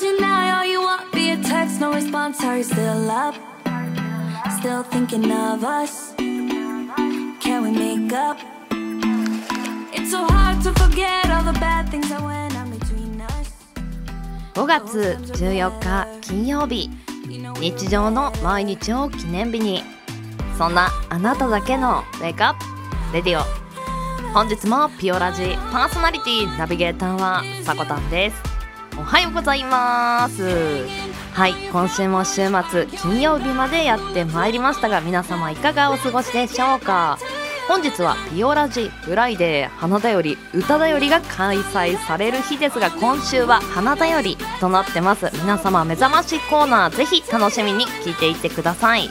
Deny all you want via text, no response. Are you still up? Still thinking of us? Can we make up? It's so hard to forget all the bad things that went on between us. 5月14日金曜日日常の毎日を記念日にそんなあなただけのウェイクアップレディオ本日もピオラジパーソナリティナビゲーターはさこたんですおはようございます。はい今週も週末金曜日までやってまいりましたが皆様いかがお過ごしでしょうか。本日はピオラジフライデー花だより歌だよりが開催される日ですが今週は花だよりとなってます。皆様目覚ましコーナーぜひ楽しみに聞いていってください。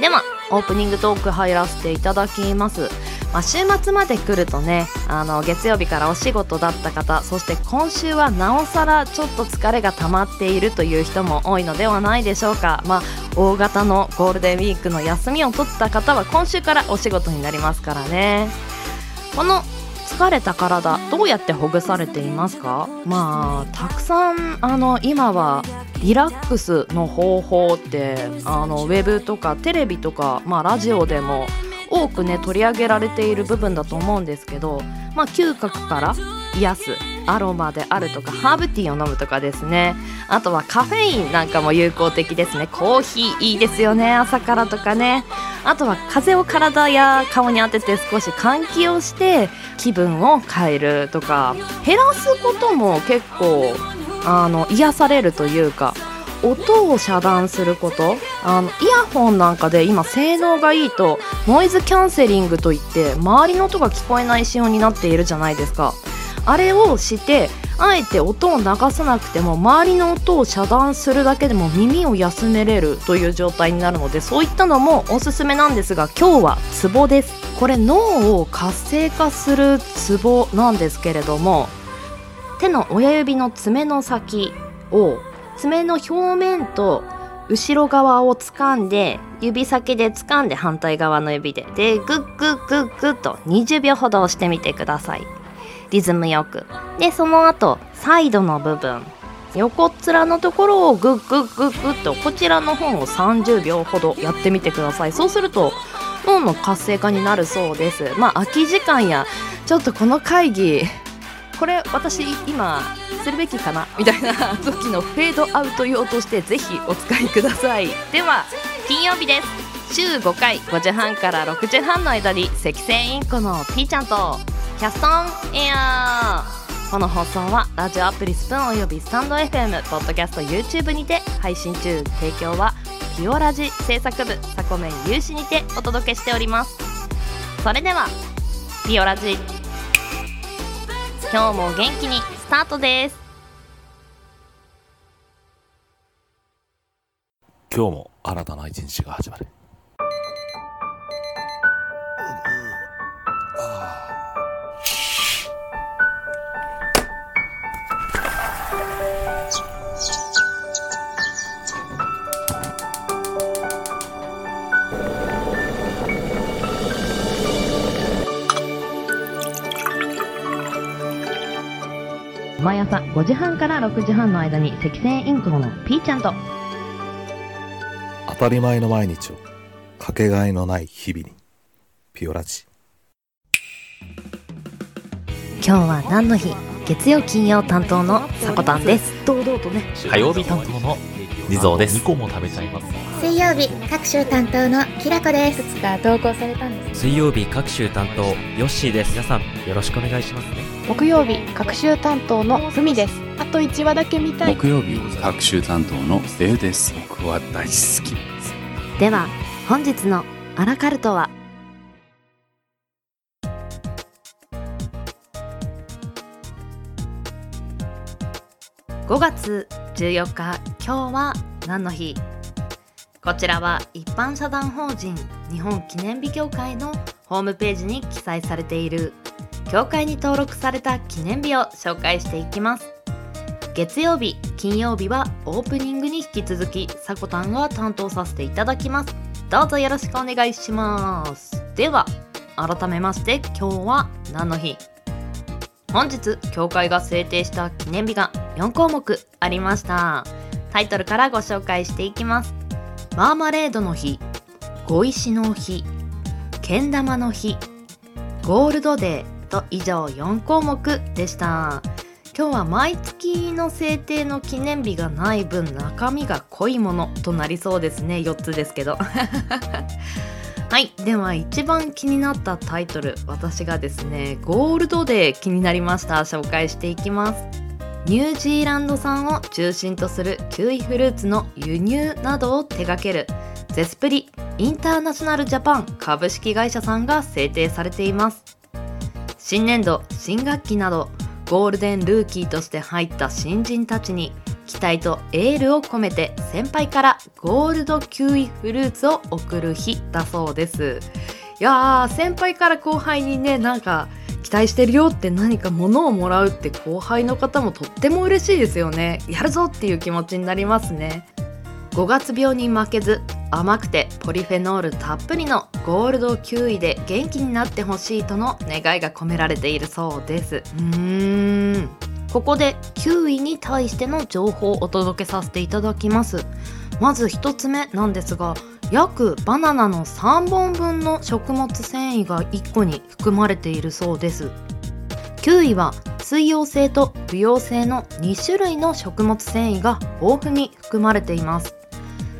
ではオープニングトーク入らせていただきます。まあ、週末まで来るとねあの月曜日からお仕事だった方そして今週はなおさらちょっと疲れが溜まっているという人も多いのではないでしょうか、まあ、大型のゴールデンウィークの休みを取った方は今週からお仕事になりますからね。この疲れた体どうやってほぐされていますか？まあたくさんあの今はリラックスの方法ってあのウェブとかテレビとか、まあ、ラジオでも多くね取り上げられている部分だと思うんですけど、まあ、嗅覚から癒すアロマであるとかハーブティーを飲むとかですね。あとはカフェインなんかも有効的ですね。コーヒーいいですよね。朝からとかね。あとは風を体や顔に当てて少し換気をして気分を変えるとか。減らすことも結構あの癒されるというか音を遮断すること？あのイヤホンなんかで今性能がいいとノイズキャンセリングといって周りの音が聞こえない仕様になっているじゃないですか。あれをしてあえて音を流さなくても周りの音を遮断するだけでも耳を休めれるという状態になるのでそういったのもおすすめなんですが今日はツボです。これ脳を活性化するツボなんですけれども手の親指の爪の先を爪の表面と後ろ側を掴んで指先で掴んで反対側の指で。でグッグッグッグッと20秒ほど押してみてください。リズムよく。でその後サイドの部分。横っ面のところをグッグッグッグッとこちらの方を30秒ほどやってみてください。そうすると脳の活性化になるそうです。まあ空き時間やちょっとこの会議これ私今するべきかなみたいな時のフェードアウト用としてぜひお使いください。で は金曜日です。週5回5時半から6時半の間に赤線インコのピーちゃんとキャストンエアー。この放送はラジオアプリスプーンおよびスタンド FM ポッドキャスト YouTube にて配信中。提供はピオラジ制作部サコメン有志にてお届けしております。それではピオラジ。今日も元気にスタートです。今日も新たな一日が始まる。毎朝5時半から6時半の間に赤線インコのピーちゃんと。当たり前の毎日をかけがえのない日々に。ピオラジ。今日は何の日？月曜金曜担当のさこたんです。堂々とね。火曜日担当の地蔵です。2個も食べちゃいます。水曜日各週担当のきらこですつか投稿されたんです水曜日各週担当ヨッシーです。皆さんよろしくお願いしますね。木曜日各週担当のふみですあと1話だけ見たい木曜日各週担当のデウです僕は大好きですでは本日のアラカルトは？5月14日今日は何の日？こちらは一般社団法人日本記念日協会のホームページに記載されている協会に登録された記念日を紹介していきます。月曜日金曜日はオープニングに引き続きさこたんが担当させていただきます。どうぞよろしくお願いします。では改めまして今日は何の日？本日協会が制定した記念日が4項目ありました。タイトルからご紹介していきます。マーマレードの日碁石の日けん玉の日ゴールドデーと以上4項目でした。今日は毎月の制定の記念日がない分中身が濃いものとなりそうですね。4つですけど。はい。では一番気になったタイトル私がですねゴールドデー気になりました。紹介していきます。ニュージーランド産を中心とするキウイフルーツの輸入などを手掛けるゼスプリインターナショナルジャパン株式会社さんが制定されています。新年度新学期などゴールデンルーキーとして入った新人たちに期待とエールを込めて先輩からゴールドキウイフルーツを送る日だそうです。いやー先輩から後輩にねなんか期待してるよって何か物をもらうって後輩の方もとっても嬉しいですよね。やるぞっていう気持ちになりますね。5月病に負けず甘くてポリフェノールたっぷりのゴールドキウイで元気になってほしいとの願いが込められているそうです。うーん。ここでキウイに対しての情報をお届けさせていただきます。まず1つ目なんですが約バナナの3本分の食物繊維が1個に含まれているそうです。キウイは水溶性と不溶性の2種類の食物繊維が豊富に含まれています。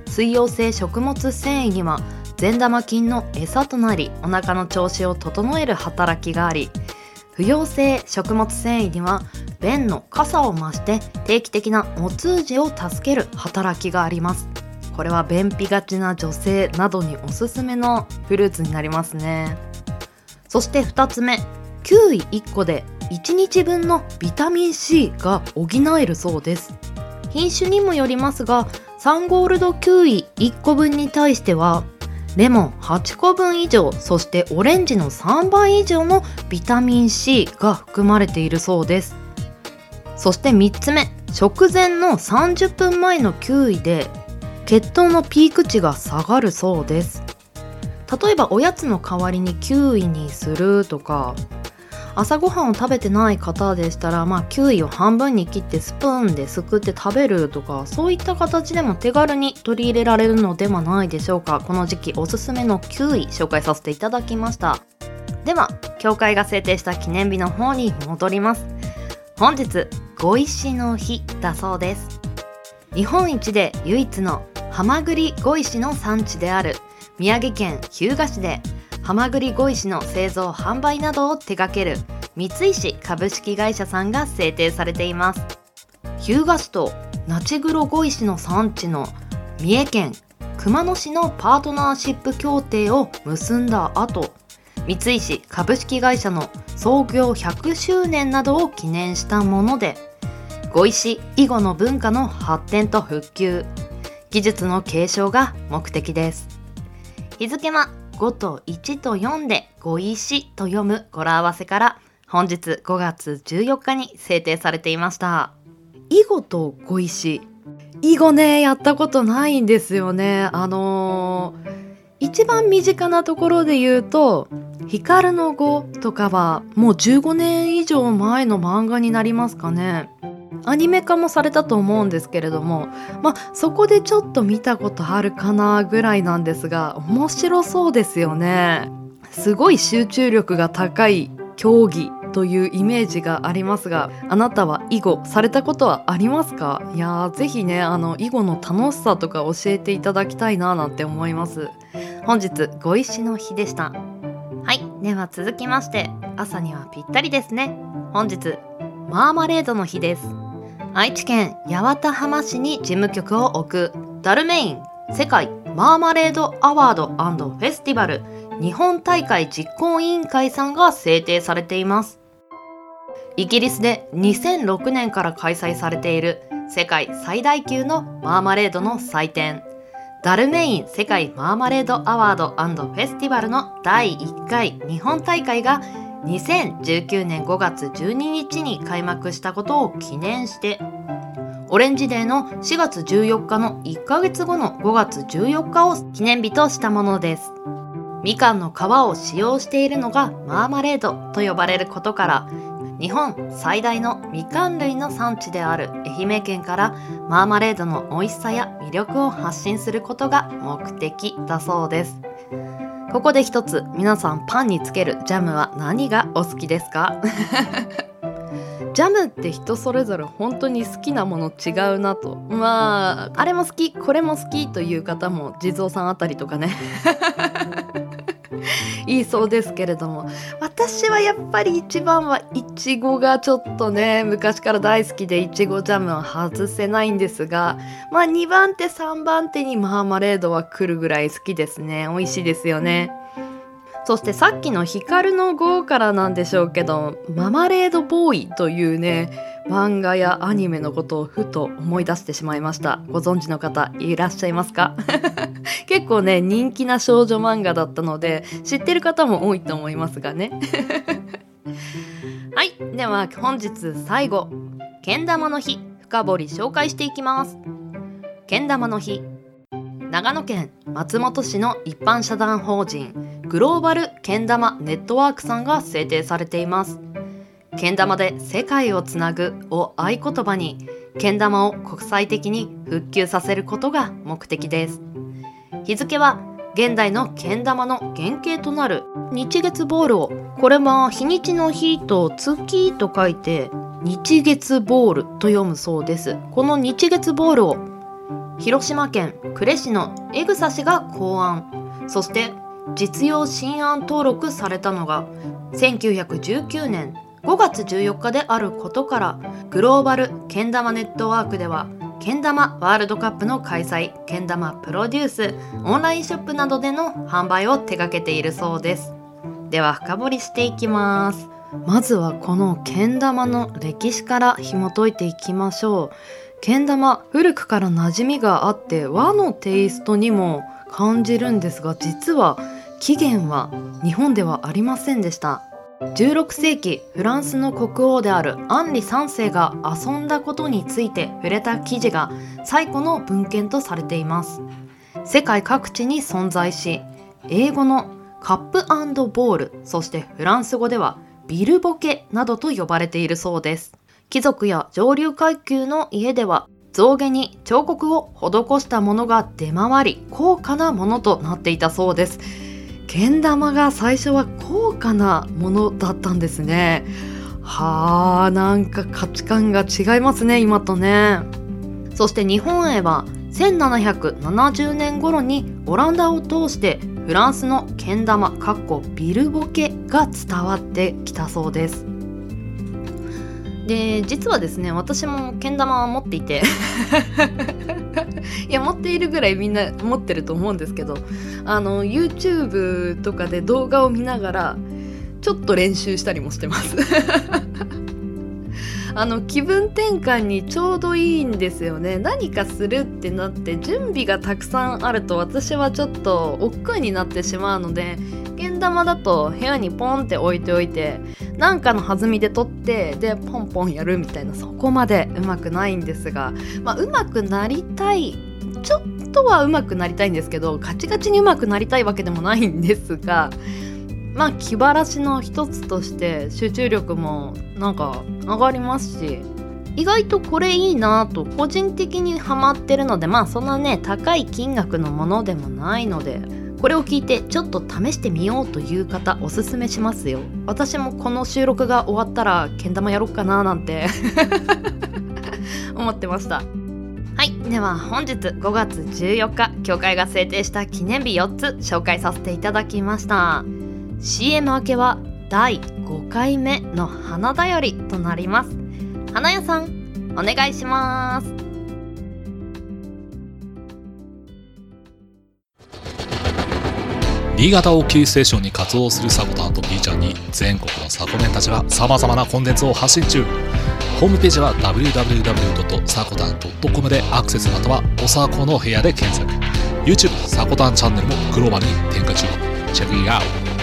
水溶性食物繊維には善玉菌の餌となりお腹の調子を整える働きがあり不溶性食物繊維には便の傘を増して定期的なお通じを助ける働きがあります。これは便秘がちな女性などにおすすめのフルーツになりますね。そして2つ目キウイ1個で1日分のビタミン C が補えるそうです。品種にもよりますがサンゴールドキウイ1個分に対してはレモン8個分以上そしてオレンジの3倍以上のビタミン C が含まれているそうです。そして3つ目食前の30分前のキウイで血糖のピーク値が下がるそうです。例えばおやつの代わりにキウイにするとか朝ごはんを食べてない方でしたら、まあ、キウイを半分に切ってスプーンですくって食べるとかそういった形でも手軽に取り入れられるのではないでしょうか。この時期おすすめのキウイ紹介させていただきました。では協会が制定した記念日の方に戻ります。本日碁石の日だそうです。日本一で唯一のハマグリ碁石の産地である宮城県日向市でハマグリ碁石の製造販売などを手掛ける三石株式会社さんが制定されています。日向市と那智黒碁石の産地の三重県熊野市のパートナーシップ協定を結んだ後三石株式会社の創業100周年などを記念したもので碁石囲碁の文化の発展と復旧。技術の継承が目的です。日付は5と1と4で碁石と読む語呂合わせから本日5月14日に制定されていました。囲碁と碁石。囲碁ねやったことないんですよね。あのー、一番身近なところで言うと光の碁とかはもう15年以上前の漫画になりますかね。アニメ化もされたと思うんですけれどもまあそこでちょっと見たことあるかなぐらいなんですが面白そうですよね。すごい集中力が高い競技というイメージがありますがあなたは囲碁されたことはありますか？いやーぜひねあの囲碁の楽しさとか教えていただきたいななんて思います。本日碁石の日でした。では続きまして朝にはぴったりですね。本日マーマレードの日です。愛知県八幡浜市に事務局を置くダルメイン世界マーマレードアワードフェスティバル日本大会実行委員会さんが制定されています。イギリスで2006年から開催されている世界最大級のマーマレードの祭典。ダルメイン世界マーマレードアワードフェスティバルの第1回日本大会が2019年5月12日に開幕したことを記念してオレンジデーの4月14日の1ヶ月後の5月14日を記念日としたものです。みかんの皮を使用しているのがマーマレードと呼ばれることから日本最大のみかん類の産地である愛媛県からマーマレードの美味しさや魅力を発信することが目的だそうです。ここで一つ皆さんパンにつけるジャムは何がお好きですか？ジャムって人それぞれ本当に好きなもの違うなと。まああれも好きこれも好きという方も地蔵さんあたりとかね。言いそうですけれども。私はやっぱり一番はいちごがちょっとね昔から大好きでいちごジャムは外せないんですがまあ2番手3番手にマーマレードは来るぐらい好きですね。美味しいですよね。そしてさっきの光の号からなんでしょうけどママレードボーイというね漫画やアニメのことをふと思い出してしまいました。ご存知の方いらっしゃいますか？結構ね人気な少女漫画だったので知ってる方も多いと思いますがね。はい。では本日最後。けん玉の日深掘り紹介していきます。けん玉の日。長野県松本市の一般社団法人グローバルけん玉ネットワークさんが制定されています。けん玉で世界をつなぐを合言葉にけん玉を国際的に復旧させることが目的です。日付は現代のけん玉の原型となる。日月ボールをこれは日にちの日と月と書いて日月ボールと読むそうです。この日月ボールを広島県呉市の江草氏が考案。そして実用新案登録されたのが1919年5月14日であることからグローバルけん玉ネットワークではけん玉ワールドカップの開催けん玉プロデュースオンラインショップなどでの販売を手掛けているそうです。では深掘りしていきます。まずはこのけん玉の歴史から紐解いていきましょう。けん玉古くから馴染みがあって和のテイストにも感じるんですが実は起源は日本ではありませんでした。16世紀フランスの国王であるアンリ3世が遊んだことについて触れた記事が最古の文献とされています。世界各地に存在し英語のカップボールそしてフランス語ではビルボケなどと呼ばれているそうです。貴族や上流階級の家では象牙に彫刻を施したものが出回り高価なものとなっていたそうです。けん玉が最初は高価なものだったんですね。はあなんか価値観が違いますね今とね。そして日本へは1770年頃にオランダを通してフランスのけん玉かっこビルボケが伝わってきたそうです。で実はですね私もけん玉持っていて。いや持っているぐらいみんな持ってると思うんですけどあの YouTube とかで動画を見ながらちょっと練習したりもしてます。あの気分転換にちょうどいいんですよね。何かするってなって準備がたくさんあると私はちょっと億劫になってしまうのでけん玉だと部屋にポンって置いておいてなんかの弾みで取ってでポンポンやるみたいなそこまでうまくないんですがまあうまくなりたいちょっとはうまくなりたいんですけどガチガチにうまくなりたいわけでもないんですがまあ気晴らしの一つとして集中力もなんか上がりますし意外とこれいいなと個人的にハマってるのでまあそんなね高い金額のものでもないのでこれを聞いてちょっと試してみようという方おすすめしますよ。私もこの収録が終わったらけん玉やろっかななんて 思ってました。はいでは本日5月14日協会が制定した記念日4つ紹介させていただきました。CM 明けは第5回目の花だよりとなります。花屋さんお願いします。新潟をキーステーションに活動するサコタンと B ちゃんに全国のサコメンたちが様々なコンテンツを発信中ホームページは www. サコタン .com でアクセスまたはおさこの部屋で検索 YouTube サコタンチャンネルもグローバルに展開中チェックイアウト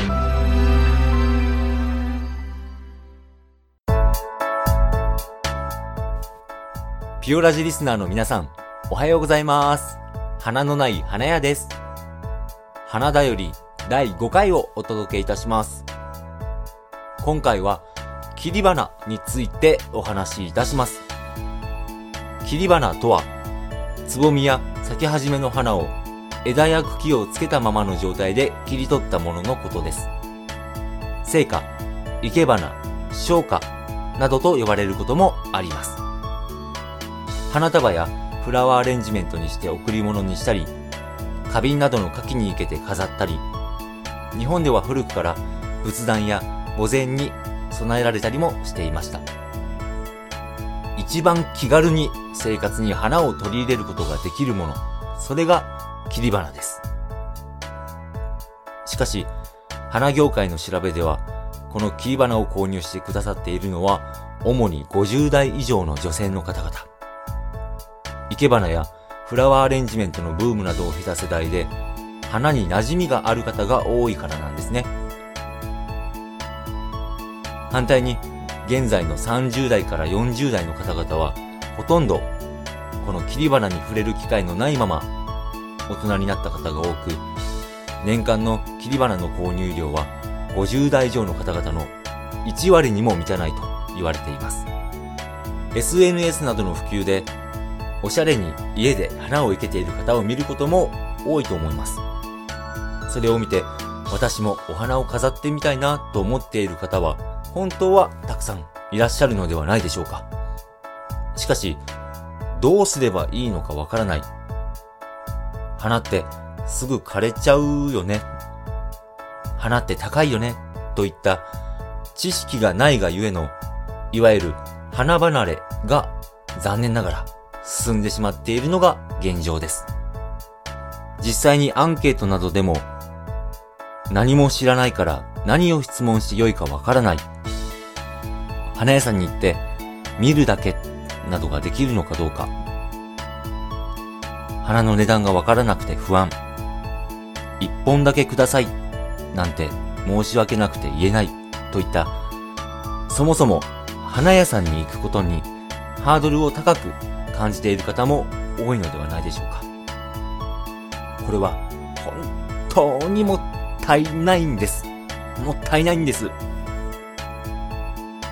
ピオラジリスナーの皆さん、おはようございます。花のない花屋です。花だより第5回をお届けいたします。今回は、切り花についてお話しいたします。切り花とは、つぼみや咲き始めの花を枝や茎をつけたままの状態で切り取ったもののことです。聖花、生け花、消花などと呼ばれることもあります。花束やフラワーアレンジメントにして贈り物にしたり、花瓶などの花器に生けて飾ったり、日本では古くから仏壇や墓前に備えられたりもしていました。一番気軽に生活に花を取り入れることができるもの、それが切り花です。しかし、花業界の調べでは、この切り花を購入してくださっているのは、主に50代以上の女性の方々。生け花やフラワーアレンジメントのブームなどを経た世代で、花に馴染みがある方が多いからなんですね。反対に、現在の30代から40代の方々は、ほとんど、この切り花に触れる機会のないまま、大人になった方が多く、年間の切り花の購入量は50代以上の方々の1割にも満たないと言われています。SNS などの普及で、おしゃれに家で花を生けている方を見ることも多いと思います。それを見て、私もお花を飾ってみたいなと思っている方は、本当はたくさんいらっしゃるのではないでしょうか。しかし、どうすればいいのかわからない。花ってすぐ枯れちゃうよね。花って高いよね。といった知識がないがゆえの、いわゆる花離れが残念ながら進んでしまっているのが現状です。実際にアンケートなどでも何も知らないから何を質問してよいかわからない。花屋さんに行って見るだけなどができるのかどうか。花の値段がわからなくて不安。一本だけください。なんて申し訳なくて言えない。といった、そもそも花屋さんに行くことにハードルを高く感じている方も多いのではないでしょうか。これは本当にもっったいないんです。もったいないんです。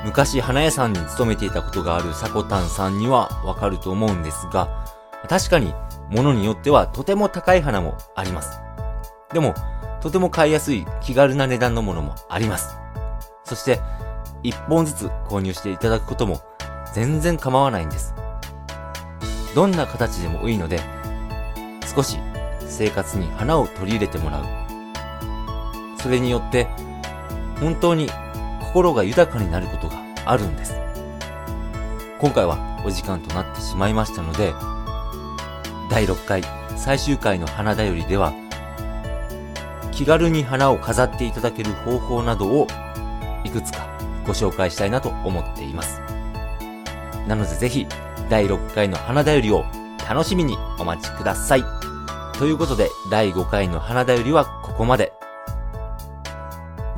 昔花屋さんに勤めていたことがあるサコタンさんにはわかると思うんですが、確かに物によってはとても高い花もあります。でも、とても買いやすい気軽な値段のものもあります。そして、一本ずつ購入していただくことも全然構わないんです。どんな形でもいいので、少し生活に花を取り入れてもらう。それによって、本当に心が豊かになることがあるんです。今回はお時間となってしまいましたので、第6回最終回の花だよりでは、気軽に花を飾っていただける方法などをいくつかご紹介したいなと思っています。なのでぜひ第6回の花だよりを楽しみにお待ちください。ということで第5回の花だよりはここまで。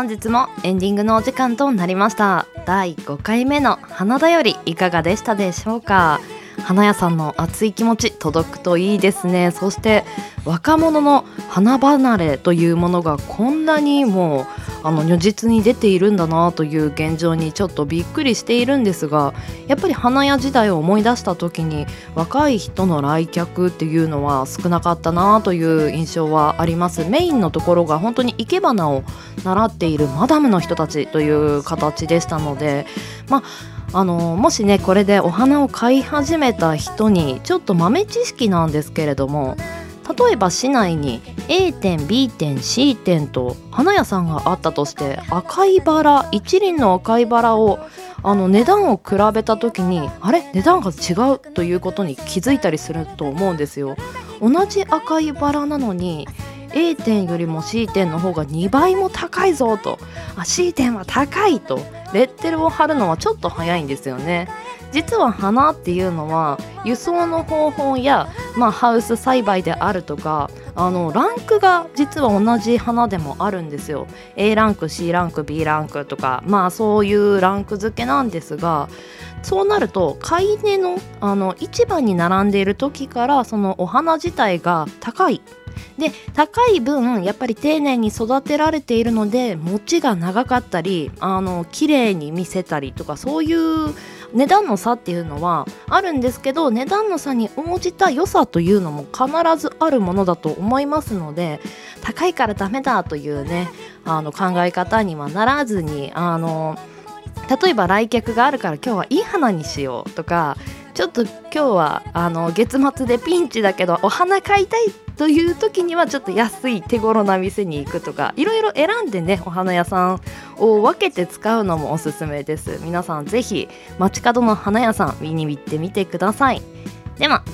本日もエンディングのお時間となりました。第5回目の花だよりいかがでしたでしょうか？花屋さんの熱い気持ち届くといいですね。そして若者の花離れというものがこんなにもあの如実に出ているんだなという現状にちょっとびっくりしているんですがやっぱり花屋時代を思い出した時に若い人の来客っていうのは少なかったなという印象はあります。メインのところが本当に生け花を習っているマダムの人たちという形でしたのでまああのもしねこれでお花を買い始めた人にちょっと豆知識なんですけれども例えば市内に A 店 B 店 C 店と花屋さんがあったとして赤いバラ一輪の赤いバラをあの値段を比べた時にあれ？値段が違うということに気づいたりすると思うんですよ。同じ赤いバラなのに A 店よりも C 店の方が2倍も高いぞと。あ C 店は高いと。レッテルを貼るのはちょっと早いんですよね。実は花っていうのは輸送の方法や、まあ、ハウス栽培であるとかあのランクが実は同じ花でもあるんですよ。A ランク C ランク B ランクとかまあそういうランク付けなんですがそうなると買い値のあの市場に並んでいる時からそのお花自体が高い。で高い分やっぱり丁寧に育てられているので持ちが長かったりあの綺麗に見せたりとかそういう値段の差っていうのはあるんですけど値段の差に応じた良さというのも必ずあるものだと思いますので高いからダメだというねあの考え方にはならずにあの例えば来客があるから今日はいい花にしようとかちょっと今日はあの月末でピンチだけどお花買いたいという時にはちょっと安い手頃な店に行くとかいろいろ選んでねお花屋さんを分けて使うのもおすすめです。皆さんぜひ街角の花屋さん見に行ってみてください。では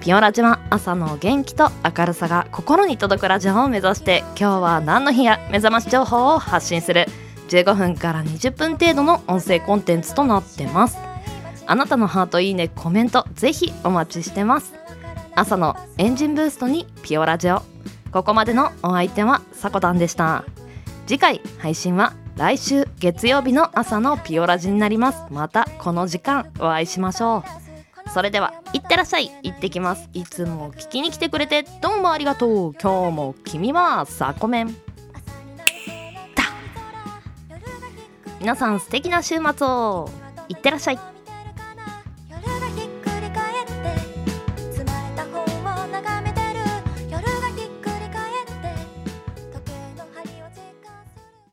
ピオラジは朝の元気と明るさが心に届くラジオを目指して今日は何の日や目覚まし情報を発信する。15分から20分程度の音声コンテンツとなってます。あなたのハートいいねコメントぜひお待ちしてます。朝のエンジンブーストにピオラジオ。ここまでのお相手はさこたんでした。次回配信は来週月曜日の朝のピオラジになります。またこの時間お会いしましょう。それではいってらっしゃい行ってきます。いつも聞きに来てくれてどうもありがとう。今日も君はサコメン皆さん素敵な週末を。いってらっしゃい。